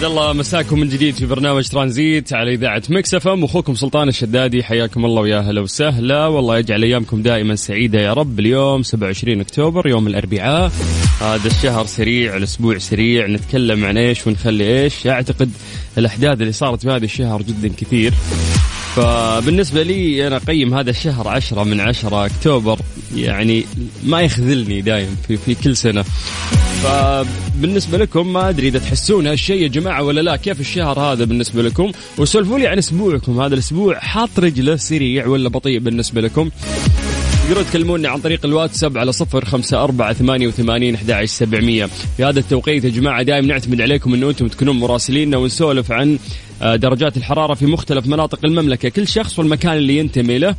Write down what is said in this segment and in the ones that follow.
اسعد الله مساكم من جديد في برنامج ترانزيت على إذاعة Mix FM. أخوكم سلطان الشدادي حياكم الله ويا هلا وسهلا. والله يجعل أيامكم دائما سعيدة يا رب. اليوم 27 أكتوبر يوم الأربعاء. هذا الشهر سريع الأسبوع سريع. نتكلم عن إيش ونخلي إيش. أعتقد الأحداث اللي صارت في هذا الشهر جدا كثير. فبالنسبة لي أنا أقيم هذا الشهر عشرة من عشرة أكتوبر. يعني ما يخذلني دايم في, في كل سنة. فبالنسبة لكم ما أدري إذا تحسون هالشيء يا جماعة ولا لا كيف الشهر هذا بالنسبة لكم؟ وسولفوا لي عن أسبوعكم هذا الأسبوع حاط رجله سريع ولا بطيء بالنسبة لكم؟ تقدرون تكلموني عن طريق الواتساب على صفر خمسة أربعة ثمانية وثمانين أحد سبعمية. في هذا التوقيت يا جماعة دائما نعتمد عليكم أنه أنتم تكونون مراسليننا ونسولف عن آه، درجات الحرارة في مختلف مناطق المملكة. كل شخص والمكان اللي ينتمي له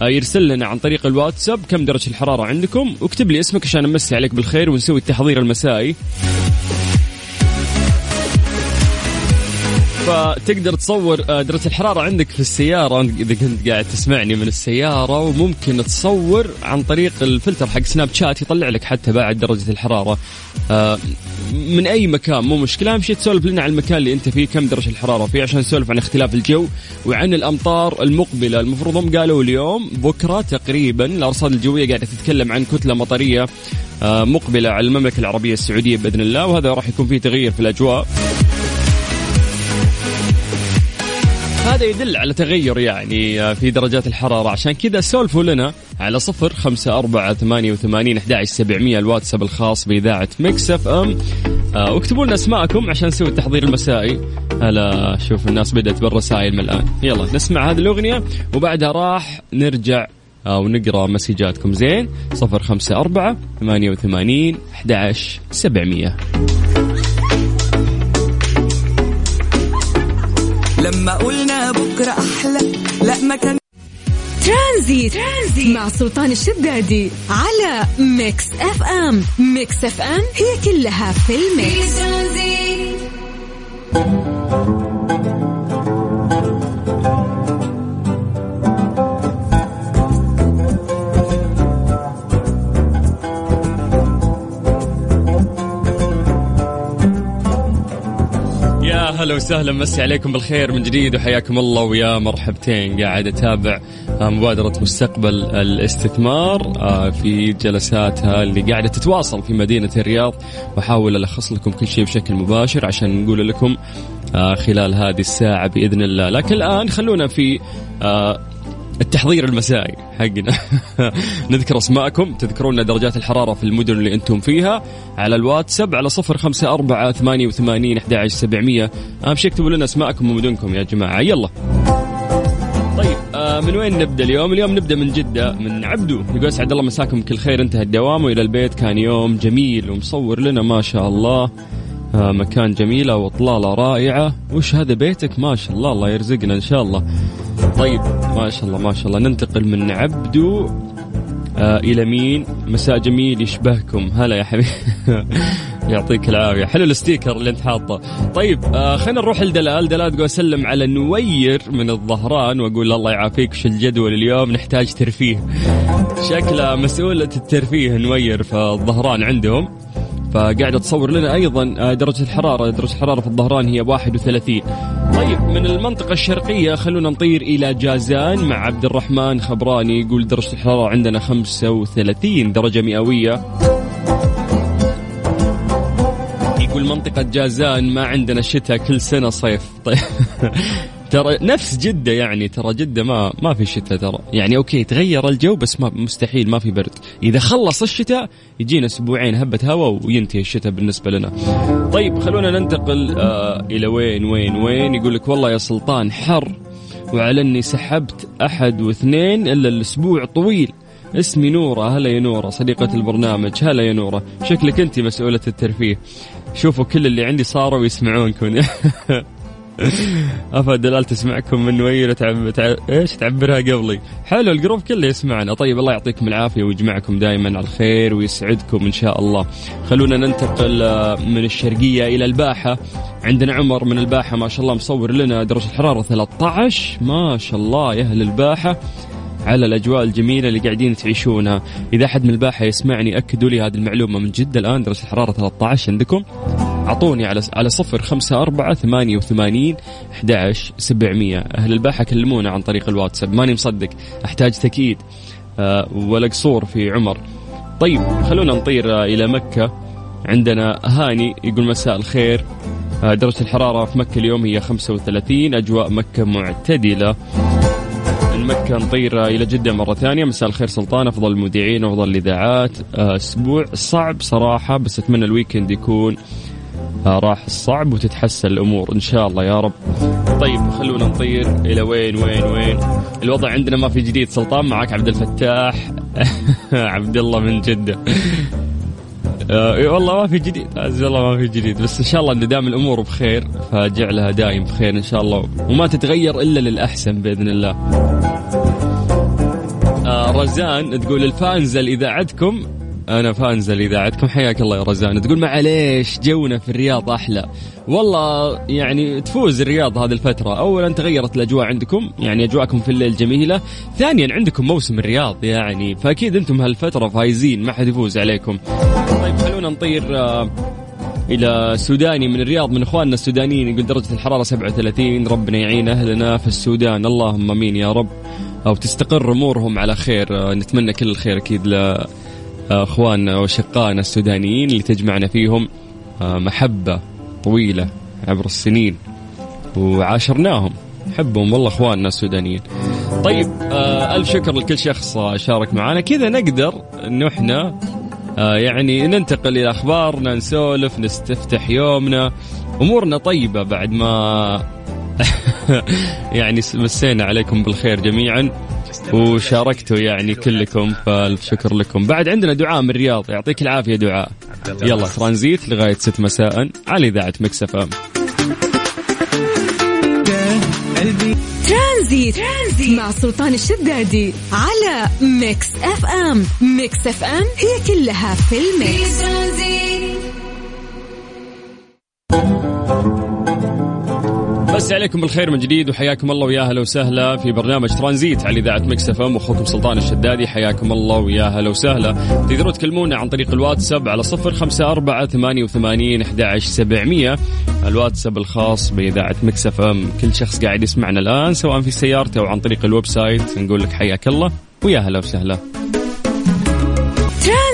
آه، يرسل لنا عن طريق الواتساب كم درجة الحرارة عندكم. واكتب لي اسمك عشان نمسي عليك بالخير ونسوي التحضير المسائي. فتقدر تصور آه، درجة الحرارة عندك في السيارة إذا كنت قاعد تسمعني من السيارة وممكن تصور عن طريق الفلتر حق سناب شات يطلع لك حتى بعد درجة الحرارة. آه، من أي مكان مو مشكلة. أهم شيء تسولف لنا عن المكان اللي أنت فيه كم درجة الحرارة فيه عشان نسولف عن اختلاف الجو وعن الأمطار المقبلة. المفروض هم قالوا اليوم بكرة تقريبا الأرصاد الجوية قاعدة تتكلم عن كتلة مطرية آه، مقبلة على المملكة العربية السعودية بإذن الله وهذا راح يكون فيه تغيير في الأجواء. هذا يدل على تغير يعني آه، في درجات الحرارة. عشان كذا سولفوا لنا على صفر خمسة أربعة ثمانية وثمانين أحد سبعمية الواتساب الخاص بإذاعة Mix FM. آه، واكتبوا لنا أسماءكم عشان نسوي التحضير المسائي. هلا شوف الناس بدأت بالرسائل من الآن. يلا نسمع هذه الأغنية وبعدها راح نرجع آه، ونقرأ مسجاتكم. زين صفر خمسة أربعة ثمانية وثمانين أحد سبعمية. لما قلنا بكرة أحلى لا ما كان ترانزيت. ترانزيت مع سلطان الشدادي على Mix FM Mix FM هي كلها في ال mix هلا وسهلا مسي عليكم بالخير من جديد وحياكم الله ويا مرحبتين. قاعد أتابع آه، مبادرة مستقبل الاستثمار آه، في جلساتها اللي قاعدة تتواصل في مدينة الرياض. واحاول ألخص لكم كل شيء بشكل مباشر عشان نقول لكم آه، خلال هذه الساعة بإذن الله. لكن الآن خلونا في التحضير المسائي حقنا. نذكر أسماءكم. تذكرون درجات الحرارة في المدن اللي أنتم فيها. على الواتساب على صفر خمسة أربعة ثمانية وثمانين أحد سبعمية. أهم شيء اكتبوا لنا أسماءكم ومدنكم يا جماعة. يلا. طيب آه من وين نبدأ اليوم؟ اليوم نبدأ من جدة من عبدو. يقول أسعد الله مساكم كل خير انتهى الدوام وإلى البيت. كان يوم جميل ومصور لنا ما شاء الله. آه مكان جميلة واطلالة رائعة. وش هذا بيتك؟ ما شاء الله الله يرزقنا إن شاء الله. طيب. ما شاء الله ما شاء الله. ننتقل من عبدو آه إلى مين؟ مساء جميل يشبهكم. هلا يا حبيبي. يعطيك العافية. حلو ال sticker اللي انت حاطه. طيب آه خلينا نروح لدلال. دلال تقول اسلم على نوير من الظهران وأقول الله يعافيك وش الجدول اليوم؟ نحتاج ترفيه. شكله مسؤولة الترفيه نوير في الظهران عندهم. فقاعدة تصور لنا أيضا آه، درجة الحرارة درجة الحرارة في الظهران هي 31 طيب من المنطقة الشرقية خلونا نطير إلى جازان مع عبد الرحمن خبراني يقول درجة الحرارة عندنا 35 درجة مئوية. يقول منطقة جازان ما عندنا شتاء كل سنة صيف. طيب. ترى نفس جدة يعني ترى جدة ما ما في شتاء ترى. يعني أوكي تغير الجو بس ما مستحيل ما في برد. إذا خلص الشتاء يجينا أسبوعين هبة هواء وينتهي الشتاء بالنسبة لنا. طيب خلونا ننتقل آه إلى وين وين وين؟ يقول لك والله يا سلطان حر وعلى أني سحبت أحد واثنين إلا الأسبوع طويل. اسمي نورة هلا يا نورة صديقة البرنامج هلا يا نورة. شكلك أنت مسؤولة الترفيه. شوفوا كل اللي عندي صاروا يسمعونكم. افا دلال تسمعكم من وين. إيش تعبرها قبلي. حلو الجروب كله يسمعنا. طيب الله يعطيكم العافية ويجمعكم دائما على الخير ويسعدكم إن شاء الله. خلونا ننتقل آه، من الشرقية إلى الباحة. عندنا عمر من الباحة ما شاء الله مصور لنا درجة الحرارة 13 ما شاء الله يا أهل الباحة. على الأجواء الجميلة اللي قاعدين تعيشونها. إذا أحد من الباحة يسمعني أكدوا لي هذه المعلومة من جدة الآن. درجة الحرارة 13 عندكم. أعطوني على على صفر خمسة أربعة ثمانية وثمانين أحد سبعمية. أهل الباحة كلمونا عن طريق الواتساب. ماني مصدق. أحتاج تأكيد. أه ولا قصور في عمر. طيب خلونا نطير آه، إلى مكة. عندنا هاني يقول مساء الخير. أه درجة الحرارة في مكة اليوم هي 35 أجواء مكة معتدلة. من مكة نطير إلى جدة مرة ثانية. مساء الخير سلطان. أفضل المذيعين وأفضل الإذاعات. آه، أسبوع صعب صراحة بس أتمنى الويكند يكون آه، راح الصعب وتتحسن الأمور إن شاء الله يا رب. طيب خلونا نطير إلى وين وين وين؟ الوضع عندنا ما في جديد سلطان معك عبد الفتاح عبد الله من جدة. آه والله ما في جديد عز الله ما في جديد بس إن شاء الله إن دام الأمور بخير فجعلها دايم بخير إن شاء الله وما تتغير إلا للأحسن بإذن الله. آه رزان تقول الفانزه لاذاعتكم أنا فانزل اذاعتكم حياك الله يا رزان. تقول معليش جونا في الرياض أحلى. والله يعني تفوز الرياض هذه الفترة. اولا تغيرت الأجواء عندكم يعني أجواءكم في الليل جميلة. ثانيا عندكم موسم الرياض يعني فأكيد أنتم هالفترة فايزين ما حد يفوز عليكم. طيب خلونا نطير آه، إلى سوداني من الرياض من إخواننا السودانيين يقول درجة الحرارة 37 ربنا يعين أهلنا في السودان. اللهم آمين يا رب. أو تستقر أمورهم على خير. آه، نتمنى كل الخير أكيد اخواننا وأشقائنا السودانيين اللي تجمعنا فيهم آه، محبة طويلة عبر السنين وعاشرناهم. نحبهم والله أخواننا السودانيين. طيب آه ألف شكر لكل شخص شارك معنا. كذا نقدر انه إحنا آه يعني ننتقل إلى أخبارنا نسولف نستفتح يومنا. أمورنا طيبة بعد ما يعني مسينا عليكم بالخير جميعا. وشاركتوا يعني كلكم فالف شكر لكم. بعد عندنا دعاء من الرياض يعطيك العافية دعاء. يلا ترانزيت لغاية 6 مساء على إذاعة Mix FM. ترانزيت. ترانزيت مع سلطان الشدادي على Mix FM. Mix FM هي كلها في ال mix. مساكم بالخير من جديد وحياكم الله ويا أهلا وسهلا في برنامج ترانزيت على إذاعة Mix FM واخوكم سلطان الشدادي. حياكم الله ويا أهلا وسهلا. تقدروا تكلمونا عن طريق الواتساب على صفر خمسة أربعة ثمانية وثمانين أحد سبعمية. الواتساب الخاص بإذاعة Mix FM. كل شخص قاعد يسمعنا الآن سواء في سيارته أو عن طريق ال website. نقول لك حياك الله ويا أهلا وسهلا.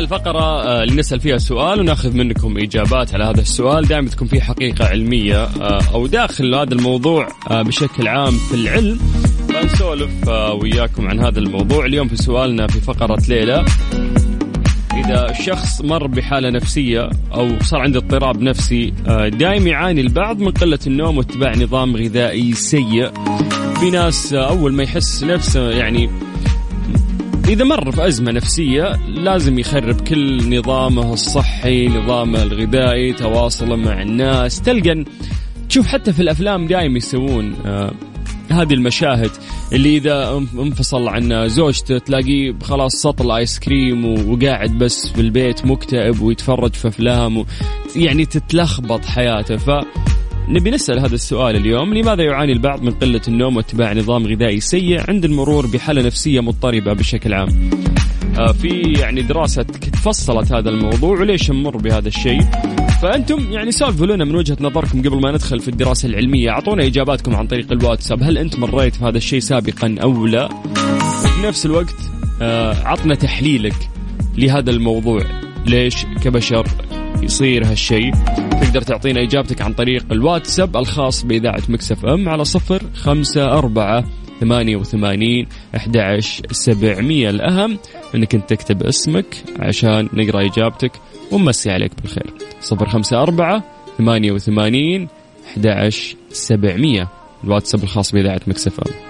الفقرة آه، اللي نسأل فيها سؤال وناخذ منكم إجابات على هذا السؤال. دائما تكون في حقيقة علمية آه، أو داخل هذا الموضوع آه، بشكل عام في العلم. فنسولف وياكم عن هذا الموضوع. اليوم في سؤالنا في فقرة ليه لا إذا الشخص مر بحالة نفسية أو صار عنده اضطراب نفسي دائم يعاني البعض من قلة النوم واتباع نظام غذائي سيء. في ناس أول ما يحس نفسه يعني إذا مر في أزمة نفسية لازم يخرب كل نظامه الصحي نظامه الغذائي تواصله مع الناس. تلقى تشوف حتى في الأفلام دائما يسوون آه هذه المشاهد اللي إذا انفصل عن زوجته تلاقيه خلاص سطل آيس كريم وقاعد بس في البيت مكتئب ويتفرج في أفلام و يعني تتلخبط حياته. ف نبي نسأل هذا السؤال اليوم لماذا يعاني البعض من قلة النوم واتباع نظام غذائي سيء عند المرور بحالة نفسية مضطربة بشكل عام؟ آه، في يعني دراسة فصلت هذا الموضوع وليش نمر بهذا الشيء؟ فأنتم يعني سولفوا لنا من وجهة نظركم قبل ما ندخل في الدراسة العلمية. أعطونا إجاباتكم عن طريق الواتساب هل أنت مريت في هذا الشيء سابقا أو لا؟ وفي نفس الوقت آه، عطنا تحليلك لهذا الموضوع. ليش؟ كبشر. يصير هالشيء. تقدر تعطينا إجابتك عن طريق الواتساب الخاص بإذاعة مكسف أم على صفر خمسة أربعة ثمانية وثمانين أحد سبعمية. الأهم أنك أنت تكتب اسمك عشان نقرأ إجابتك ونمسي عليك بالخير. صفر خمسة أربعة ثمانية وثمانين أحد سبعمية. الواتساب الخاص بإذاعة Mix FM.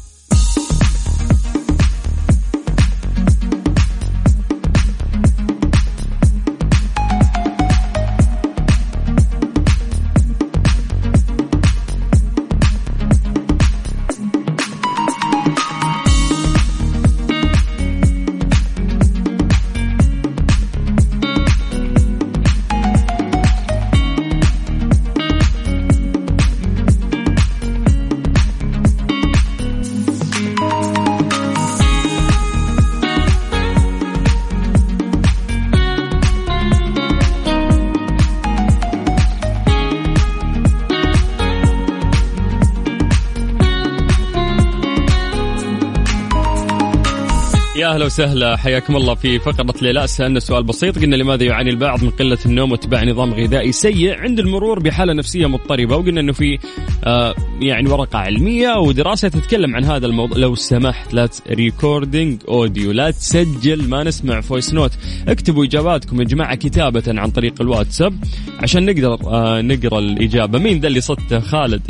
أهلا وسهلا. حياكم الله في فقرة ليه لا سالنا سؤال بسيط. قلنا لماذا يعاني البعض من قلة النوم واتباع نظام غذائي سيء عند المرور بحالة نفسية مضطربة؟ وقلنا إنه في آه يعني ورقة علمية ودراسة تتكلم عن هذا الموضوع. لو سمحت لا recording audio لا تسجل ما نسمع voice note اكتبوا إجاباتكم يا جماعة كتابة عن طريق الواتساب عشان نقدر آه نقرأ الإجابة. مين ذا اللي صدته؟ خالد.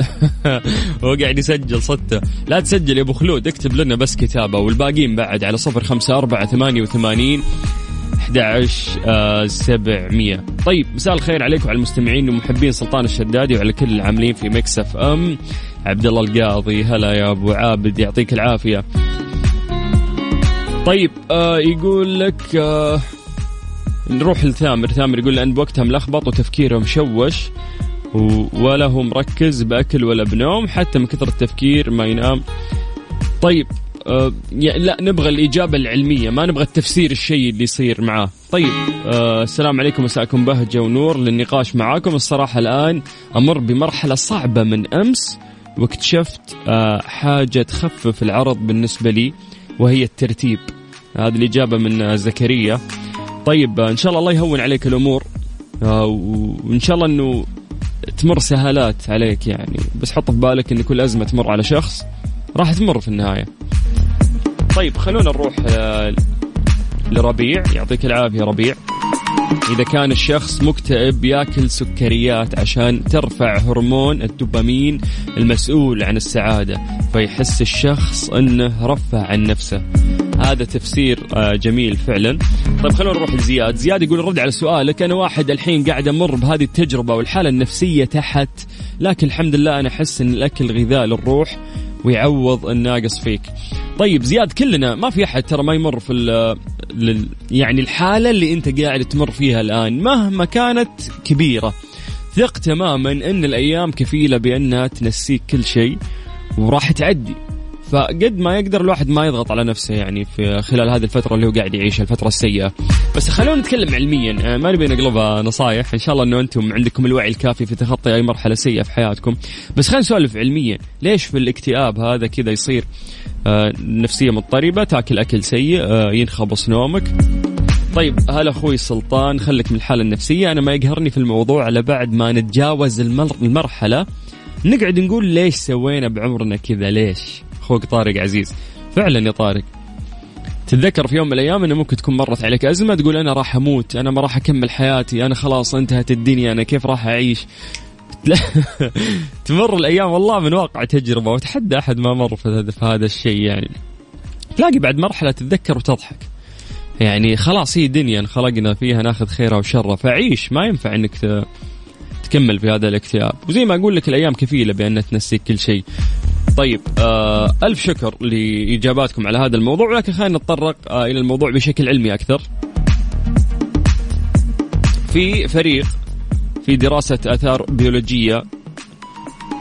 هو قاعد يسجل صدته. لا تسجل يا أبو خلود. اكتب لنا بس كتابة والباقيين بعد على صفر خمسة أربعة ثمانية وثمانين 11 700 طيب مساء الخير عليكم على المستمعين ومحبين سلطان الشدادي وعلى كل العاملين في Mix FM. عبد الله القاضي هلا يا أبو عابد يعطيك العافية. طيب آه يقول لك آه نروح لثامر. ثامر يقول لأن بوقتها ملخبط وتفكيره مشوش ولا هو مركز بأكل ولا بنوم حتى من كثر التفكير ما ينام. طيب يعني لا نبغى الإجابة العلمية ما نبغى التفسير الشيء اللي يصير معاه. طيب أه السلام عليكم مساءكم بهجة ونور للنقاش معاكم. الصراحة الآن أمر بمرحلة صعبة من أمس واكتشفت أه حاجة تخفف العرض بالنسبة لي وهي الترتيب. هذه الإجابة من زكريا. طيب إن شاء الله الله يهون عليك الأمور. آه، وإن شاء الله إنه تمر سهالات عليك يعني. بس حط في بالك إن كل أزمة تمر على شخص راح تمر في النهاية. طيب خلونا نروح آه، لربيع. يعطيك العافية ربيع. إذا كان الشخص مكتئب ياكل سكريات عشان ترفع هرمون الدوبامين المسؤول عن السعادة فيحس الشخص أنه رفع عن نفسه. هذا تفسير آه، جميل فعلا. طيب خلونا نروح لزياد. زياد يقول رد على سؤالك. أنا واحد الحين قاعد أمر بهذه التجربة والحالة النفسية تحت لكن الحمد لله أنا أحس أن الأكل غذاء للروح. ويعوض الناقص فيك. طيب زياد كلنا ما في أحد ترى ما يمر في ال يعني الحالة اللي أنت قاعد تمر فيها الآن مهما كانت كبيرة. ثق تماما إن الأيام كفيلة بأنها تنسيك كل شيء وراح تعدي. فقد ما يقدر الواحد ما يضغط على نفسه يعني في خلال هذه الفترة اللي هو قاعد يعيشها الفترة السيئة. بس خلونا نتكلم علميا. آه، ما نبي نقلبها نصايح. إن شاء الله إنه أنتم عندكم الوعي الكافي في تخطي أي مرحلة سيئة في حياتكم. بس خلينا نسولف علميا. ليش في الاكتئاب هذا كذا يصير؟ آه، نفسية مضطربة تاكل أكل سيء آه، ينخبص نومك. طيب هلا أخوي سلطان خليك من الحالة النفسية. أنا ما يقهرني في الموضوع على بعد ما نتجاوز المرحلة. نقعد نقول ليش سوينا بعمرنا كذا؟ ليش؟ أخوك طارق عزيز. فعلا يا طارق. تتذكر في يوم من الأيام إنه ممكن تكون مرت عليك أزمة تقول أنا راح أموت أنا ما راح أكمل حياتي أنا خلاص انتهت الدنيا أنا كيف راح أعيش؟ تمر الأيام والله من واقع تجربة وتحدى أحد ما مر في هذا الشيء يعني. تلاقي بعد مرحلة تتذكر وتضحك. يعني خلاص هي دنيا انخلقنا فيها ناخذ خيرها وشرها. فعيش ما ينفع إنك تكمل في هذا الاكتئاب. وزي ما أقول لك الأيام كفيلة بان تنسيك كل شيء. طيب آه ألف شكر لإجاباتكم على هذا الموضوع ولكن خلينا نتطرق آه إلى الموضوع بشكل علمي أكثر. في فريق في دراسة آثار بيولوجية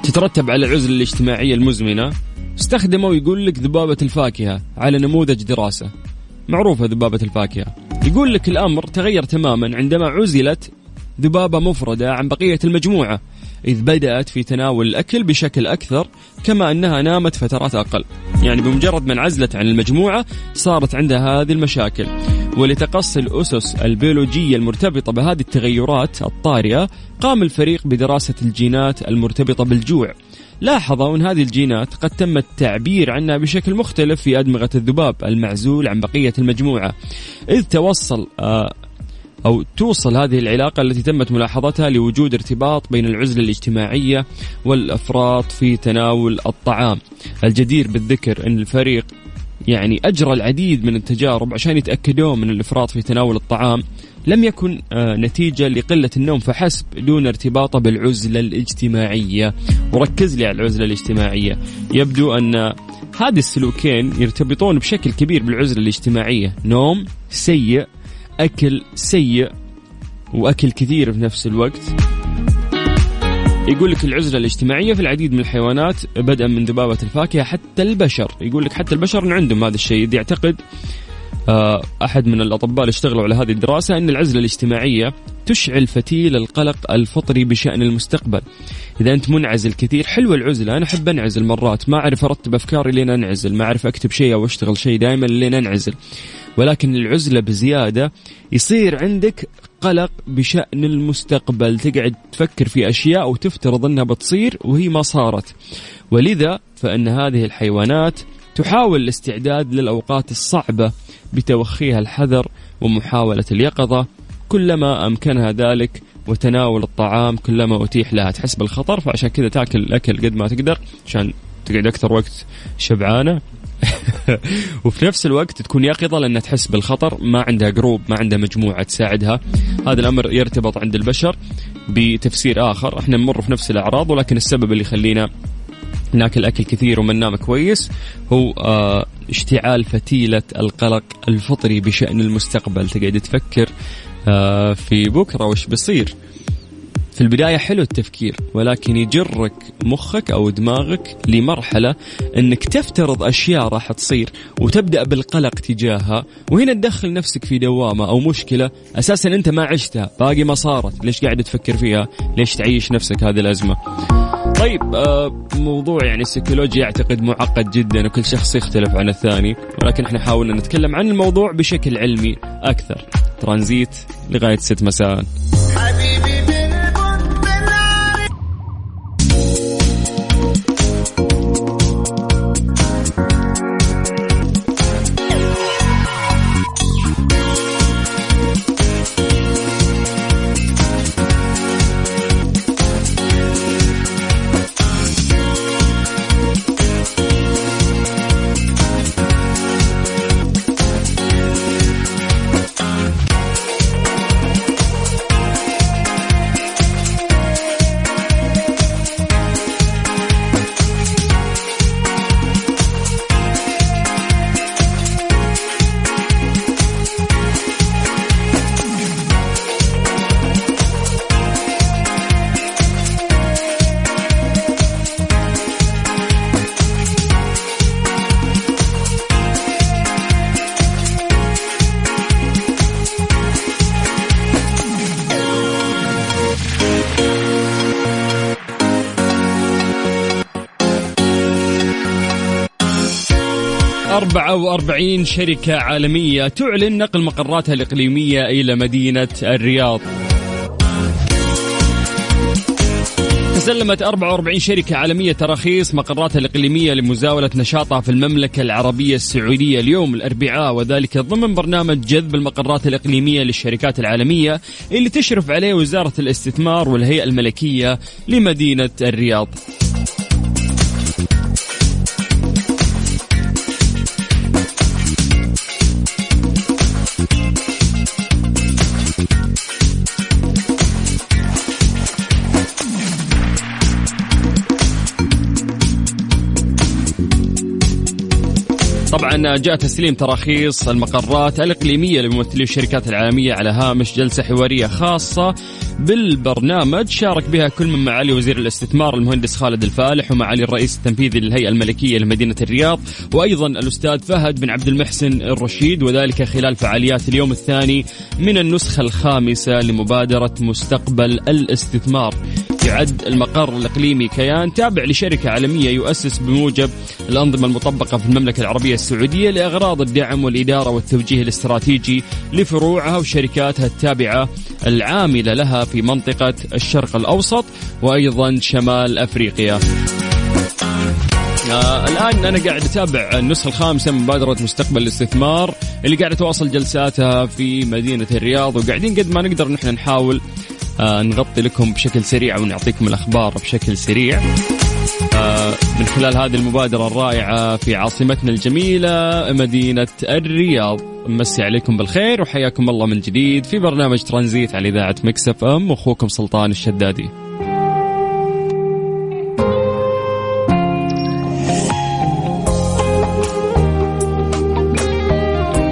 تترتب على العزلة الاجتماعية المزمنة استخدموا يقول لك ذبابة الفاكهة على نموذج دراسة. معروفة ذبابة الفاكهة. يقول لك الأمر تغير تماما عندما عزلت ذبابة مفردة عن بقية المجموعة. إذ بدأت في تناول الأكل بشكل أكثر كما أنها نامت فترات أقل. يعني بمجرد ما انعزلت عن المجموعة صارت عندها هذه المشاكل. ولتقصي الأسس البيولوجية المرتبطة بهذه التغيرات الطارئة قام الفريق بدراسة الجينات المرتبطة بالجوع. لاحظوا أن هذه الجينات قد تم التعبير عنها بشكل مختلف في أدمغة الذباب المعزول عن بقية المجموعة. إذ توصل آه أو توصل هذه العلاقة التي تمت ملاحظتها لوجود ارتباط بين العزلة الاجتماعية والأفراط في تناول الطعام. الجدير بالذكر أن الفريق يعني أجرى العديد من التجارب عشان يتأكدون من الإفراط في تناول الطعام. لم يكن آه، نتيجة لقلة النوم فحسب دون ارتباطه بالعزلة الاجتماعية. وركز لي على العزلة الاجتماعية. يبدو أن هذه السلوكين يرتبطون بشكل كبير بالعزلة الاجتماعية. نوم سيء أكل سيء وأكل كثير في نفس الوقت. يقول لك العزلة الاجتماعية في العديد من الحيوانات بدءا من ذبابة الفاكهة حتى البشر. يقول لك حتى البشر عندهم هذا الشيء. يعتقد آه، أحد من الأطباء اللي اشتغلوا على هذه الدراسة أن العزلة الاجتماعية تشعل فتيل القلق الفطري بشأن المستقبل. إذا أنت منعزل كثير حلوة العزلة. أنا أحب أنعزل مرات. ما أعرف أرتب أفكاري لين أنعزل. ما أعرف أكتب شيء أو أشتغل شيء دائما لين أنعزل. ولكن العزلة بزيادة يصير عندك قلق بشأن المستقبل. تقعد تفكر في أشياء وتفترض أنها بتصير وهي ما صارت. ولذا فإن هذه الحيوانات تحاول الاستعداد للأوقات الصعبة بتوخيها الحذر ومحاولة اليقظة. كلما أمكنها ذلك وتناول الطعام كلما أتيح لها. تحس بالخطر فعشان كذا تاكل الأكل قد ما تقدر عشان تقعد أكثر وقت شبعانة. وفي نفس الوقت تكون يقظة لأنها تحس بالخطر ما عندها جروب ما عندها مجموعة تساعدها. هذا الأمر يرتبط عند البشر بتفسير آخر. إحنا نمر في نفس الأعراض ولكن السبب اللي يخلينا ناكل أكل كثير وما ننام كويس هو آه اشتعال فتيلة القلق الفطري بشأن المستقبل. تقعد تفكر آه في بكرة وش بيصير في البداية حلو التفكير ولكن يجرك مخك أو دماغك لمرحلة أنك تفترض أشياء راح تصير وتبدأ بالقلق تجاهها وهنا تدخل نفسك في دوامة أو مشكلة أساسا أنت ما عشتها باقي ما صارت ليش قاعد تفكر فيها؟ ليش تعيش نفسك هذه الأزمة؟ طيب آه موضوع يعني السيكولوجيا اعتقد معقد جدا وكل شخص يختلف عن الثاني ولكن إحنا حاولنا نتكلم عن الموضوع بشكل علمي أكثر. ترانزيت لغاية 6 مساء. وأربعين شركة عالمية تعلن نقل مقراتها الإقليمية إلى مدينة الرياض تسلمت 44 شركة عالمية تراخيص مقراتها الإقليمية لمزاولة نشاطها في المملكة العربية السعودية اليوم الأربعاء وذلك ضمن برنامج جذب المقرات الإقليمية للشركات العالمية اللي تشرف عليه وزارة الاستثمار والهيئة الملكية لمدينة الرياض. طبعا جاء تسليم تراخيص المقرات الإقليمية لممثلي الشركات العالمية على هامش جلسة حوارية خاصة بالبرنامج. شارك بها كل من معالي وزير الاستثمار المهندس خالد الفالح ومعالي الرئيس التنفيذي للهيئة الملكية لمدينة الرياض وأيضا الأستاذ فهد بن عبد المحسن الرشيد وذلك خلال فعاليات اليوم الثاني من النسخة الخامسة لمبادرة مستقبل الاستثمار. يعد المقر الإقليمي كيان تابع لشركة عالمية يؤسس بموجب الأنظمة المطبقة في المملكة العربية السعودية لأغراض الدعم والإدارة والتوجيه الاستراتيجي لفروعها وشركاتها التابعة العاملة لها في منطقة الشرق الأوسط وأيضا شمال أفريقيا. آه الآن أنا قاعد أتابع النسخة الخامسة من مبادرة مستقبل الاستثمار اللي قاعدة تواصل جلساتها في مدينة الرياض وقاعدين قد ما نقدر نحن نحاول آه نغطي لكم بشكل سريع ونعطيكم الأخبار بشكل سريع. آه من خلال هذه المبادرة الرائعة في عاصمتنا الجميلة مدينة الرياض. مسي عليكم بالخير وحياكم الله من جديد في برنامج ترانزيت على إذاعة مكسف إم. واخوكم سلطان الشدادي.